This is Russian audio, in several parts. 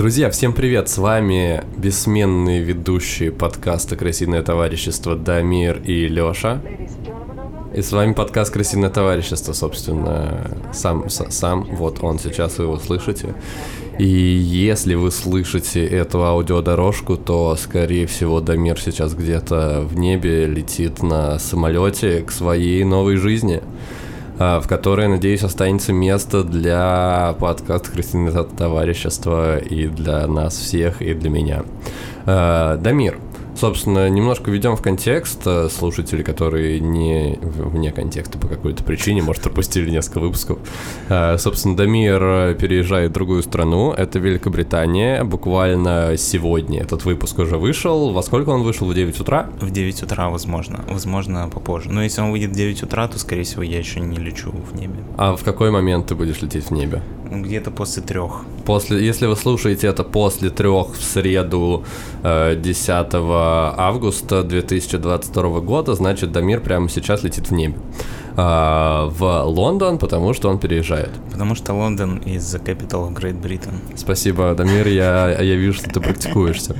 Друзья, всем привет! С вами бессменные ведущие подкаста «Красивое товарищество» Дамир и Лёша. И с вами подкаст «Красивое товарищество», собственно, сам, сам, вот он, сейчас вы его слышите. И если вы слышите эту аудиодорожку, то, скорее всего, Дамир сейчас где-то в небе летит на самолете к своей новой жизни. А, в которой, надеюсь, останется место для подкаста «Христианизация товарищества» и для нас всех, и для меня. А, Дамир, Собственно, немножко введем в контекст э, слушателей, которые не вне контекста по какой-то причине, может, пропустили несколько выпусков. Э, собственно, Дамир переезжает в другую страну, это Великобритания. Буквально сегодня этот выпуск уже вышел. Во сколько он вышел? В 9 утра? В 9 утра, возможно. Возможно, попозже. Но если он выйдет в 9 утра, то, скорее всего, я еще не лечу в небе. А в какой момент ты будешь лететь в небе? Где-то после трех. После, если вы слушаете это после трех в среду э, 10 августа 2022 года, значит Дамир прямо сейчас летит в небе. А, в Лондон, потому что он переезжает. Потому что Лондон the capital of Great Britain. Спасибо, Дамир, я, я вижу, что ты практикуешься.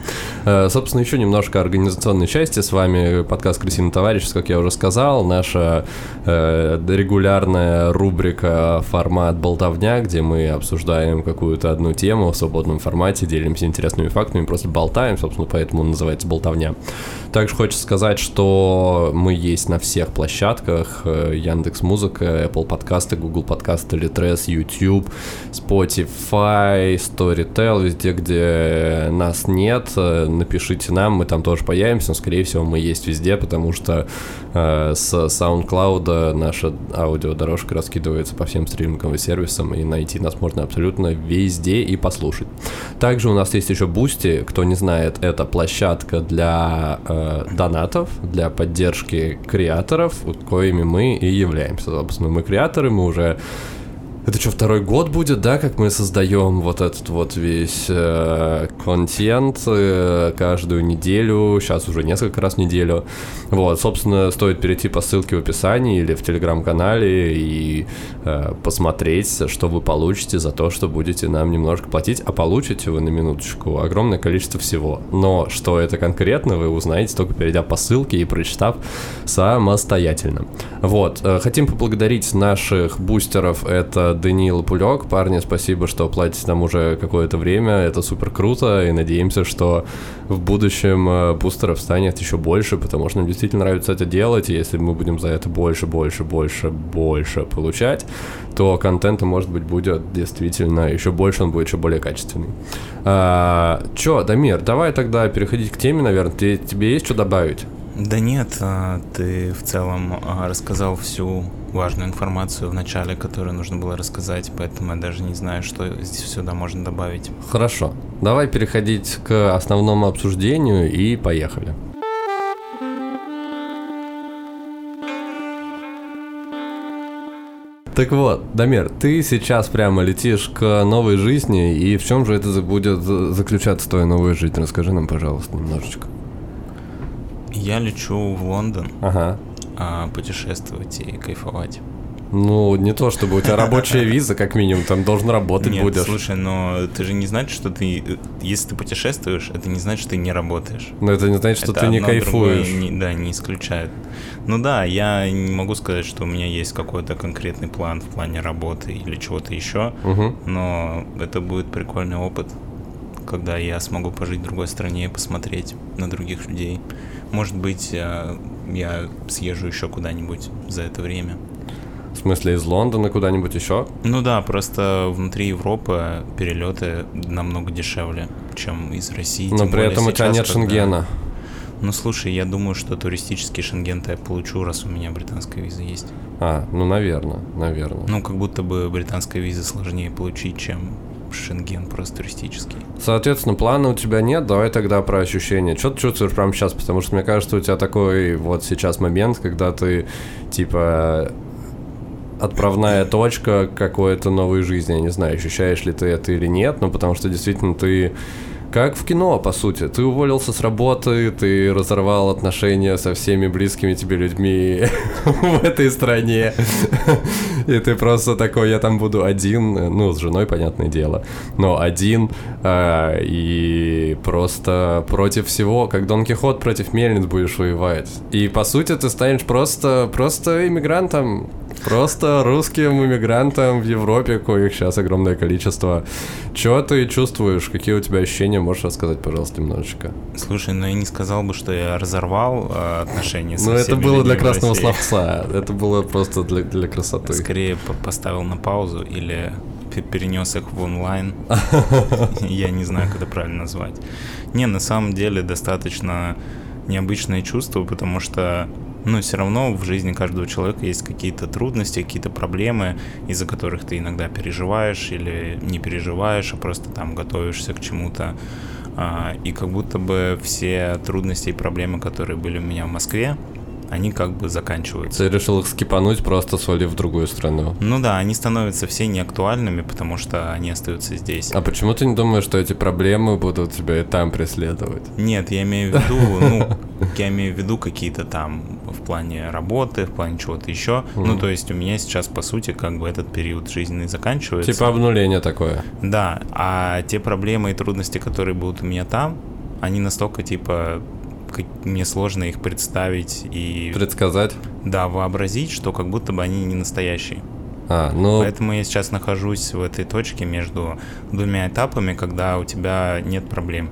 А, собственно, еще немножко организационной части. С вами подкаст «Крысиный товарищ», как я уже сказал, наша э, регулярная рубрика формат «Болтовня», где мы обсуждаем какую-то одну тему в свободном формате, делимся интересными фактами, просто болтаем, собственно, поэтому называется «Болтовня». Также хочется сказать, что мы есть на всех площадках. Э, Яндекс Музыка, Apple подкасты, Google подкасты, Litres, YouTube, Spotify, Storytel, везде, где нас нет, э, напишите нам, мы там тоже появимся, но, скорее всего, мы есть везде, потому что э, с SoundCloud наша аудиодорожка раскидывается по всем стриминговым сервисам, и найти нас можно абсолютно везде и послушать. Также у нас есть еще Boosty, кто не знает, это площадка для э, донатов для поддержки креаторов, коими мы и являемся. Собственно, мы креаторы, мы уже это что, второй год будет, да, как мы создаем вот этот вот весь э, контент э, каждую неделю, сейчас уже несколько раз в неделю. Вот, собственно, стоит перейти по ссылке в описании или в телеграм-канале и э, посмотреть, что вы получите за то, что будете нам немножко платить, а получите вы на минуточку огромное количество всего. Но что это конкретно, вы узнаете только перейдя по ссылке и прочитав самостоятельно. Вот, э, хотим поблагодарить наших бустеров, это Даниил Пулек. Парни, спасибо, что платите нам уже какое-то время. Это супер круто. И надеемся, что в будущем э, бустеров станет еще больше, потому что нам действительно нравится это делать. И если мы будем за это больше, больше, больше, больше получать, то контента, может быть, будет действительно еще больше, он будет еще более качественный. А, Че, Дамир, давай тогда переходить к теме, наверное. Ты, тебе есть что добавить? Да нет, а, ты в целом а, рассказал всю важную информацию в начале, которую нужно было рассказать, поэтому я даже не знаю, что здесь сюда можно добавить. Хорошо, давай переходить к основному обсуждению и поехали. Так вот, Дамир, ты сейчас прямо летишь к новой жизни, и в чем же это будет заключаться твоя новая жизнь? Расскажи нам, пожалуйста, немножечко. Я лечу в Лондон ага. А, путешествовать и кайфовать. Ну, не то, чтобы у тебя рабочая виза, как минимум, там должен работать Нет, будешь. слушай, но ты же не значит, что ты... Если ты путешествуешь, это не значит, что ты не работаешь. Но это не значит, что это ты не кайфуешь. Не, да, не исключает. Ну да, я не могу сказать, что у меня есть какой-то конкретный план в плане работы или чего-то еще, угу. но это будет прикольный опыт, когда я смогу пожить в другой стране и посмотреть на других людей. Может быть, э, я съезжу еще куда-нибудь за это время. В смысле, из Лондона куда-нибудь еще? Ну да, просто внутри Европы перелеты намного дешевле, чем из России. Но при этом у тебя нет когда... шенгена. Ну слушай, я думаю, что туристический шенген-то я получу, раз у меня британская виза есть. А, ну наверное, наверное. Ну как будто бы британская виза сложнее получить, чем Шенген просто туристический. Соответственно, плана у тебя нет, давай тогда про ощущения. Что ты чувствуешь прямо сейчас? Потому что мне кажется, у тебя такой вот сейчас момент, когда ты типа отправная точка какой-то новой жизни. Я не знаю, ощущаешь ли ты это или нет, но потому что действительно ты как в кино, по сути. Ты уволился с работы, ты разорвал отношения со всеми близкими тебе людьми в этой стране. И ты просто такой, я там буду один, ну, с женой, понятное дело, но один, а, и просто против всего, как Дон Кихот против мельниц будешь воевать. И, по сути, ты станешь просто, просто иммигрантом, Просто русским иммигрантам в Европе, коих сейчас огромное количество. Чего ты чувствуешь? Какие у тебя ощущения? Можешь рассказать, пожалуйста, немножечко? Слушай, ну я не сказал бы, что я разорвал э, отношения с Ну это было для красного словца. Это было просто для, для красоты. Скорее поставил на паузу или перенес их в онлайн. Я не знаю, как это правильно назвать. Не, на самом деле достаточно необычное чувство, потому что но все равно в жизни каждого человека есть какие-то трудности, какие-то проблемы, из-за которых ты иногда переживаешь или не переживаешь, а просто там готовишься к чему-то. А, и как будто бы все трудности и проблемы, которые были у меня в Москве, они как бы заканчиваются. Ты решил их скипануть, просто свалив в другую страну. Ну да, они становятся все неактуальными, потому что они остаются здесь. А почему ты не думаешь, что эти проблемы будут тебя и там преследовать? Нет, я имею в виду, ну, я имею в виду какие-то там в плане работы, в плане чего-то еще. Mm. Ну, то есть у меня сейчас, по сути, как бы этот период жизненный заканчивается. Типа обнуление такое. Да, а те проблемы и трудности, которые будут у меня там, они настолько, типа, мне сложно их представить и... Предсказать? Да, вообразить, что как будто бы они не настоящие. А, ну... Поэтому я сейчас нахожусь в этой точке между двумя этапами, когда у тебя нет проблем.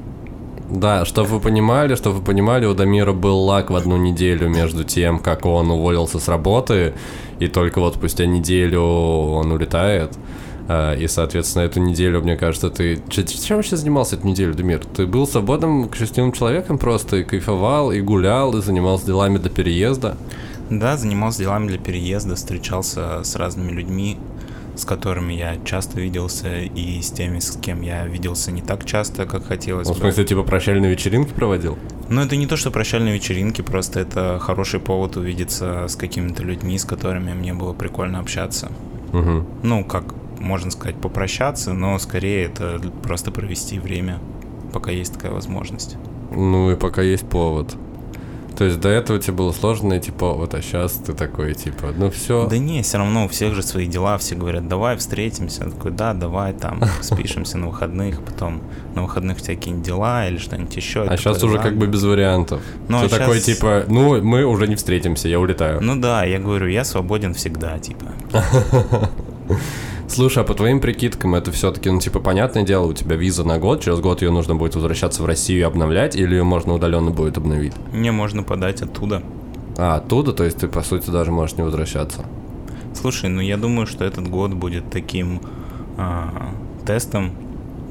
Да, чтобы вы понимали, чтобы вы понимали, у Дамира был лак в одну неделю между тем, как он уволился с работы, и только вот спустя неделю он улетает. А, и, соответственно, эту неделю, мне кажется, ты... Чем вообще занимался эту неделю, Демир? Ты был свободным, счастливым человеком просто, и кайфовал, и гулял, и занимался делами до переезда? Да, занимался делами для переезда, встречался с разными людьми, с которыми я часто виделся, и с теми, с кем я виделся не так часто, как хотелось ну, В смысле, типа прощальные вечеринки проводил? Ну, это не то, что прощальные вечеринки, просто это хороший повод увидеться с какими-то людьми, с которыми мне было прикольно общаться. Угу. Ну, как можно сказать, попрощаться, но скорее это просто провести время, пока есть такая возможность. Ну и пока есть повод. То есть до этого тебе было сложно найти повод, а сейчас ты такой, типа, ну все. Да не, все равно у всех же свои дела, все говорят, давай встретимся. Я такой, да, давай там спишемся на выходных, потом на выходных какие-нибудь дела или что-нибудь еще. А сейчас уже как бы без вариантов. Ну, ты сейчас... такой, типа, ну, мы уже не встретимся, я улетаю. Ну да, я говорю, я свободен всегда, типа. Слушай, а по твоим прикидкам это все-таки, ну, типа, понятное дело, у тебя виза на год, через год ее нужно будет возвращаться в Россию и обновлять, или ее можно удаленно будет обновить? Не, можно подать оттуда. А, оттуда? То есть ты, по сути, даже можешь не возвращаться? Слушай, ну я думаю, что этот год будет таким а, тестом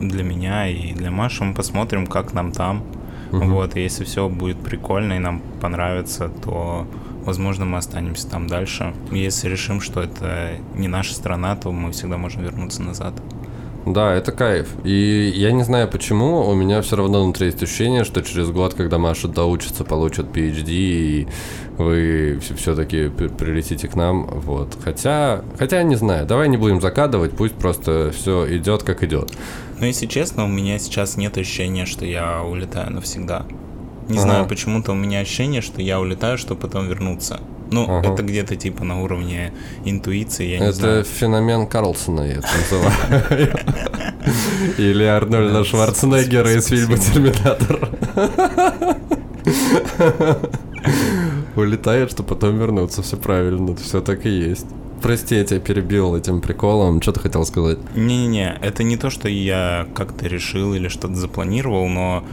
для меня и для Маши. Мы посмотрим, как нам там. Угу. Вот, если все будет прикольно и нам понравится, то Возможно, мы останемся там дальше. Если решим, что это не наша страна, то мы всегда можем вернуться назад. Да, это кайф. И я не знаю почему, у меня все равно внутри есть ощущение, что через год, когда Маша доучится, получит PhD, и вы все-таки прилетите к нам. Вот. Хотя, хотя не знаю, давай не будем закадывать, пусть просто все идет как идет. Но если честно, у меня сейчас нет ощущения, что я улетаю навсегда. Не ага. знаю, почему-то у меня ощущение, что я улетаю, чтобы потом вернуться. Ну, ага. это где-то типа на уровне интуиции, я не это знаю. Это феномен Карлсона, я это называю. Или Арнольда Шварценеггера из фильма «Терминатор». Улетает, чтобы потом вернуться, все правильно, все так и есть. Прости, я тебя перебил этим приколом. Что ты хотел сказать? Не-не-не, это не то, что я как-то решил или что-то запланировал, но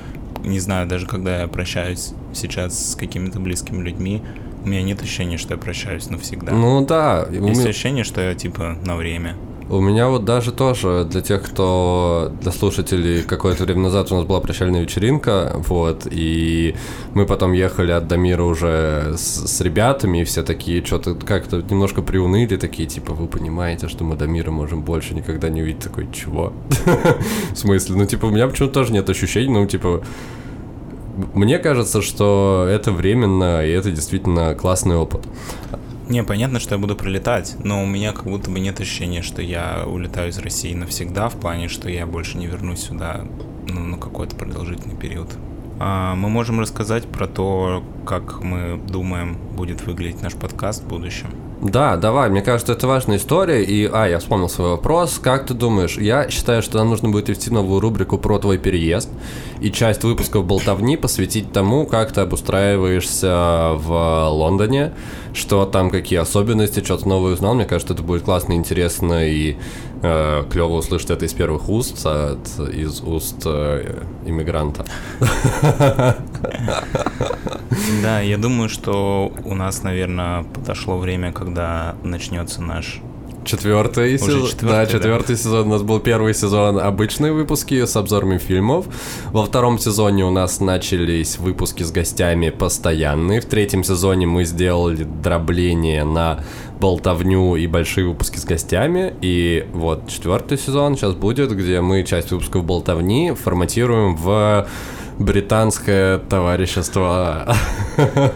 не знаю, даже когда я прощаюсь сейчас с какими-то близкими людьми, у меня нет ощущения, что я прощаюсь навсегда. Ну да. Есть меня... ощущение, что я типа на время. У меня вот даже тоже для тех, кто, для слушателей, какое-то время назад у нас была прощальная вечеринка, вот, и мы потом ехали от Дамира уже с, с ребятами, и все такие что-то как-то немножко приуныли, такие, типа, вы понимаете, что мы Дамира можем больше никогда не увидеть, такой, чего? В смысле? Ну, типа, у меня почему-то тоже нет ощущений, ну, типа, мне кажется, что это временно, и это действительно классный опыт. Не, понятно, что я буду прилетать, но у меня как будто бы нет ощущения, что я улетаю из России навсегда, в плане, что я больше не вернусь сюда ну, на какой-то продолжительный период. А, мы можем рассказать про то, как мы думаем, будет выглядеть наш подкаст в будущем. Да, давай, мне кажется, это важная история. И, а, я вспомнил свой вопрос. Как ты думаешь? Я считаю, что нам нужно будет вести новую рубрику про твой переезд. И часть выпусков болтовни посвятить тому, как ты обустраиваешься в Лондоне, что там, какие особенности, что-то новое узнал. Мне кажется, это будет классно, интересно и э, клево услышать это из первых уст, от, из уст э, иммигранта. Да, я думаю, что у нас, наверное, подошло время, когда начнется наш Четвертый сезон. Да, четвертый да. сезон. У нас был первый сезон обычные выпуски с обзорами фильмов. Во втором сезоне у нас начались выпуски с гостями постоянные. В третьем сезоне мы сделали дробление на болтовню и большие выпуски с гостями. И вот четвертый сезон сейчас будет, где мы часть выпусков болтовни форматируем в британское товарищество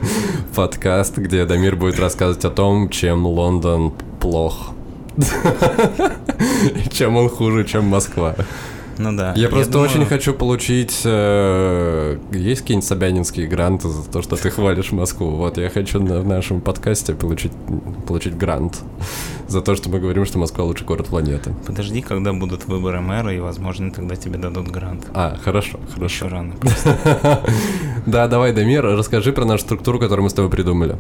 подкаст, где Дамир будет рассказывать о том, чем Лондон плох. Чем он хуже, чем Москва. Ну да. Я просто думаю... очень хочу получить... Э, есть какие-нибудь собянинские гранты за то, что ты хвалишь Москву? Вот я хочу на, в нашем подкасте получить, получить грант за то, что мы говорим, что Москва лучший город планеты. Подожди, когда будут выборы мэра, и, возможно, тогда тебе дадут грант. А, хорошо, хорошо. Еще рано. Да, давай, Дамир, расскажи про нашу структуру, которую мы с тобой придумали.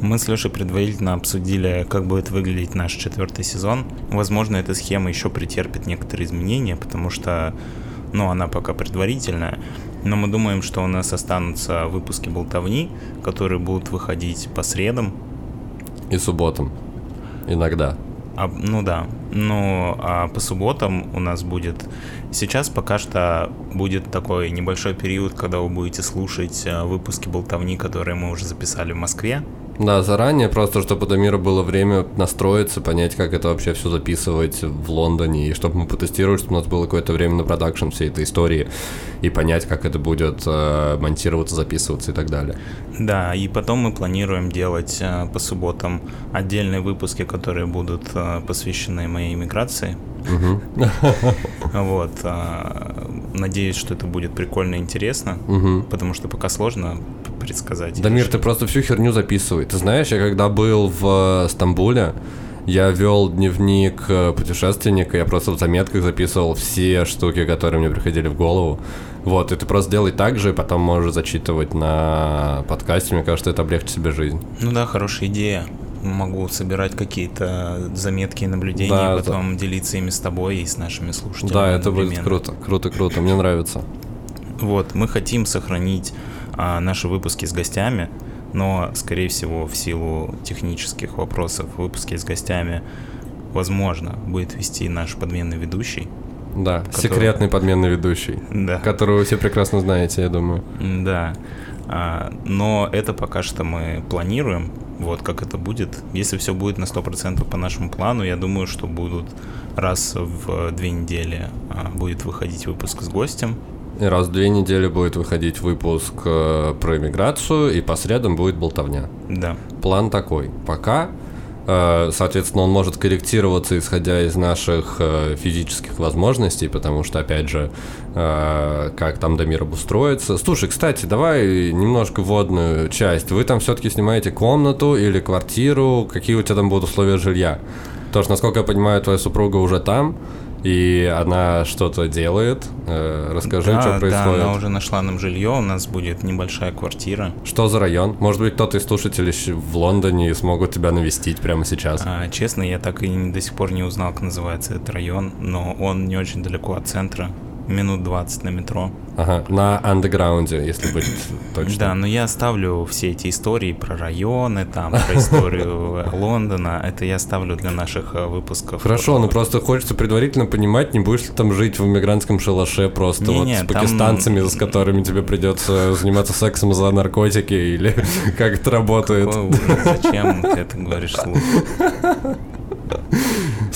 Мы с Лешей предварительно обсудили, как будет выглядеть наш четвертый сезон. Возможно, эта схема еще претерпит некоторые изменения, потому что, ну, она пока предварительная. Но мы думаем, что у нас останутся выпуски болтовни, которые будут выходить по средам. И субботам. Иногда. А, ну да. Ну, а по субботам у нас будет... Сейчас пока что будет такой небольшой период, когда вы будете слушать а, выпуски болтовни, которые мы уже записали в Москве. Да, заранее, просто чтобы у Дамира было время настроиться, понять, как это вообще все записывать в Лондоне, и чтобы мы потестировали, чтобы у нас было какое-то время на продакшн всей этой истории, и понять, как это будет э, монтироваться, записываться и так далее. Да, и потом мы планируем делать э, по субботам отдельные выпуски, которые будут э, посвящены моей иммиграции. Вот. Э, надеюсь, что это будет прикольно и интересно, потому что пока сложно предсказать. Дамир, ты просто всю херню записывай. Ты знаешь, я когда был в Стамбуле, я вел дневник э, путешественника, я просто в заметках записывал все штуки, которые мне приходили в голову. Вот, и ты просто делай так же, и потом можешь зачитывать на подкасте. Мне кажется, это облегчит себе жизнь. Ну да, хорошая идея. Могу собирать какие-то заметки и наблюдения, да, и потом да. делиться ими с тобой и с нашими слушателями. Да, это будет круто, круто, круто. Мне нравится. Вот, мы хотим сохранить а, наши выпуски с гостями, но, скорее всего, в силу технических вопросов выпуски с гостями, возможно, будет вести наш подменный ведущий. Да, который... секретный подменный ведущий, да. которого вы все прекрасно знаете, я думаю. Да, а, но это пока что мы планируем, вот как это будет. Если все будет на 100% по нашему плану, я думаю, что будут раз в две недели а, будет выходить выпуск с гостем, раз в две недели будет выходить выпуск э, про иммиграцию, и по средам будет болтовня. Да. План такой. Пока, э, соответственно, он может корректироваться, исходя из наших э, физических возможностей, потому что, опять же, э, как там до мира обустроится. Слушай, кстати, давай немножко вводную часть. Вы там все-таки снимаете комнату или квартиру? Какие у тебя там будут условия жилья? Потому что, насколько я понимаю, твоя супруга уже там и она что-то делает. Э, расскажи, да, что происходит. Да, она уже нашла нам жилье, у нас будет небольшая квартира. Что за район? Может быть, кто-то из слушателей в Лондоне смогут тебя навестить прямо сейчас? А, честно, я так и до сих пор не узнал, как называется этот район, но он не очень далеко от центра минут 20 на метро. Ага, на андеграунде, если быть точно. Да, но я оставлю все эти истории про районы, там, про историю Лондона, это я оставлю для наших э, выпусков. Хорошо, но просто хочется предварительно понимать, не будешь ли там жить в иммигрантском шалаше просто вот с пакистанцами, с которыми тебе придется заниматься сексом за наркотики, или как это работает? Зачем ты это говоришь вслух?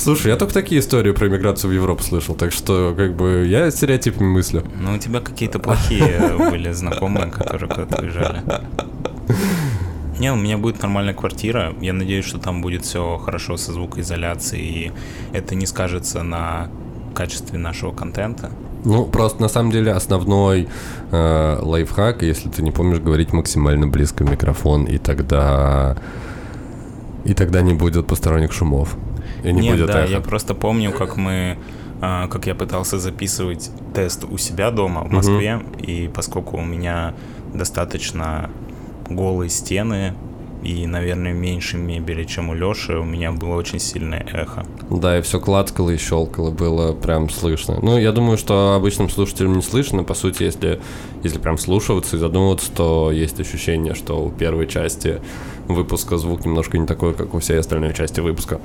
Слушай, я только такие истории про иммиграцию в Европу слышал, так что как бы я стереотипами мыслю. Ну, у тебя какие-то плохие были знакомые, которые куда-то уезжали. Не, у меня будет нормальная квартира. Я надеюсь, что там будет все хорошо со звукоизоляцией, и это не скажется на качестве нашего контента. Ну, просто на самом деле основной э, лайфхак, если ты не помнишь, говорить максимально близко в микрофон, и тогда и тогда не будет посторонних шумов. И не Нет, будет да, эхо. я просто помню, как мы, а, как я пытался записывать тест у себя дома в Москве, и поскольку у меня достаточно голые стены и, наверное, меньше мебели, чем у Лёши, у меня было очень сильное эхо. Да, и все клацкало и щелкало, было прям слышно. Ну, я думаю, что обычным слушателям не слышно. По сути, если, если прям слушаться и задумываться, то есть ощущение, что у первой части выпуска звук немножко не такой, как у всей остальной части выпуска.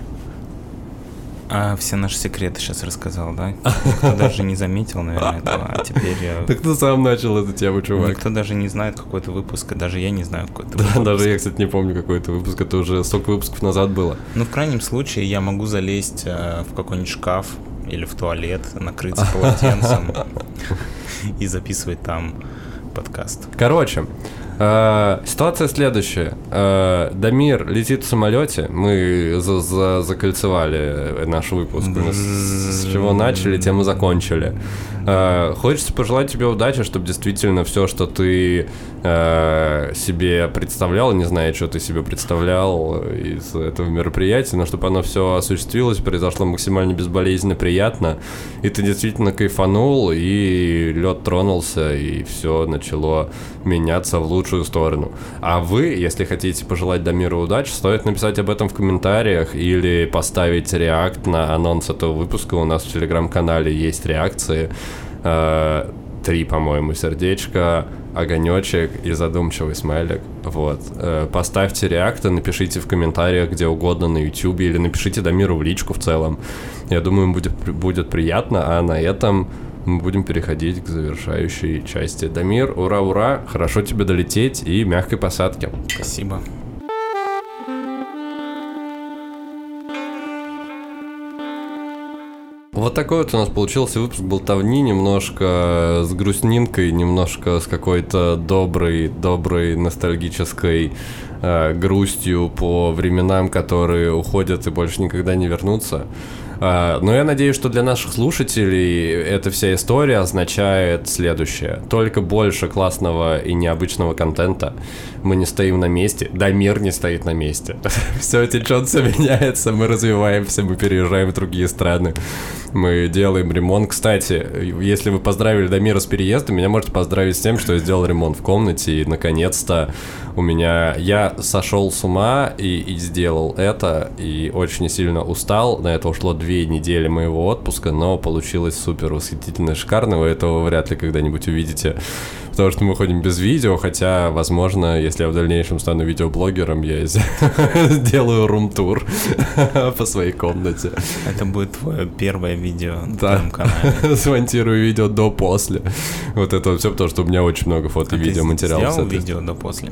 А все наши секреты сейчас рассказал, да? Никто даже не заметил, наверное, этого. А теперь я... Так ты сам начал эту тему, чувак. Никто даже не знает какой-то выпуск, и даже я не знаю какой-то Да, выпуск. даже я, кстати, не помню, какой это выпуск. Это уже столько выпусков назад было. Ну, в крайнем случае, я могу залезть э, в какой-нибудь шкаф или в туалет, накрыться полотенцем и записывать там подкаст. Короче, э, ситуация следующая. Э, Дамир летит в самолете. Мы за- за- закольцевали наш выпуск. С, чего начали, тем и закончили. Э, хочется пожелать тебе удачи, чтобы действительно все, что ты себе представлял, не знаю, что ты себе представлял из этого мероприятия, но чтобы оно все осуществилось, произошло максимально безболезненно, приятно, и ты действительно кайфанул, и лед тронулся, и все начало меняться в лучшую сторону. А вы, если хотите пожелать Дамиру удачи, стоит написать об этом в комментариях или поставить реакт на анонс этого выпуска. У нас в телеграм-канале есть реакции. Э, Три, по-моему, сердечко, огонечек и задумчивый смайлик. Вот. Э, Поставьте реакты, напишите в комментариях где угодно на YouTube или напишите Дамиру в личку в целом. Я думаю, им будет, будет приятно, а на этом мы будем переходить к завершающей части. Дамир, ура-ура, хорошо тебе долететь и мягкой посадки. Спасибо. Вот такой вот у нас получился выпуск болтовни, немножко с грустнинкой, немножко с какой-то доброй, доброй ностальгической э, грустью по временам, которые уходят и больше никогда не вернутся. А, Но я надеюсь, что для наших слушателей эта вся история означает следующее. Только больше классного и необычного контента. Мы не стоим на месте. Да, мир не стоит на месте. Все течет, все меняется, мы развиваемся, мы переезжаем в другие страны. Мы делаем ремонт. Кстати, если вы поздравили Дамира с переездом, меня можете поздравить с тем, что я сделал ремонт в комнате, и наконец-то у меня... Я сошел с ума и, и сделал это, и очень сильно устал. На это ушло две недели моего отпуска, но получилось супер восхитительно шикарно. Вы этого вряд ли когда-нибудь увидите, потому что мы ходим без видео, хотя, возможно, если я в дальнейшем стану видеоблогером, я сделаю рум-тур по своей комнате. Это будет твое первое видео на Да. канале. Смонтирую видео до-после. Вот это все, потому что у меня очень много фото и А ты видеоматериалов. сделал видео до после?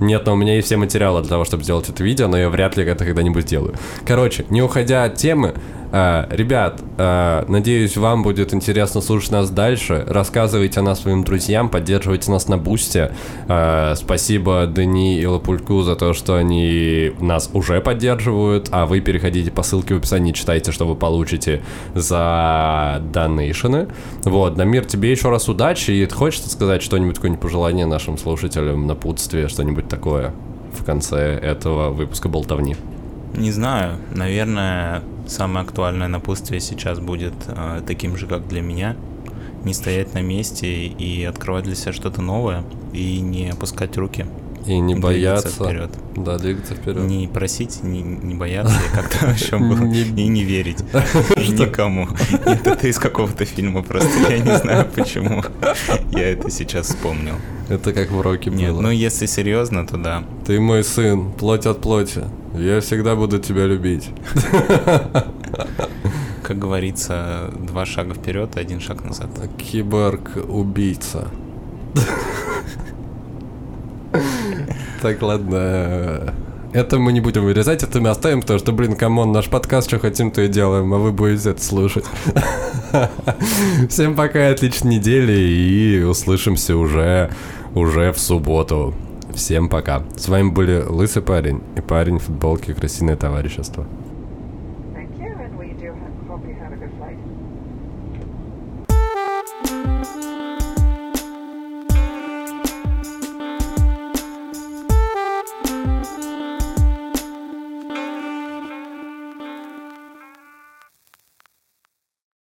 Нет, но у меня есть все материалы для того, чтобы сделать это видео, но я вряд ли это когда-нибудь сделаю. Короче, не уходя от темы, ребят, э, надеюсь, вам будет интересно слушать нас дальше. Рассказывайте о нас своим друзьям, поддерживайте нас на бусте. Э, спасибо Дани и Лапульку за то, что они нас уже поддерживают, а вы переходите по ссылке в описании, читайте, что вы получите за донейшены. Вот, Дамир, тебе еще раз удачи, и хочется сказать что-нибудь, какое-нибудь пожелание нашим слушателям, напутствие, что-нибудь такое в конце этого выпуска болтовни. Не знаю. Наверное, самое актуальное напутствие сейчас будет э, таким же, как для меня. Не стоять на месте и открывать для себя что-то новое, и не опускать руки. И не бояться. вперед. Да, двигаться вперед. Не просить, не, не бояться, и как-то еще было, Не- и не верить никому. Нет, это из какого-то фильма, просто я не знаю почему. Я это сейчас вспомнил. Это как в роке Нет, было. ну если серьезно, то да. Ты мой сын, плоть от плоти. Я всегда буду тебя любить. Как говорится, два шага вперед, один шаг назад. Киборг-убийца. Так, ладно. Это мы не будем вырезать, это мы оставим, потому что, блин, come on, наш подкаст, что хотим, то и делаем, а вы будете это слушать. Всем пока, отличной недели, и услышимся уже, уже в субботу. Всем пока. С вами были Лысый парень и парень в футболке Крысиное товарищество.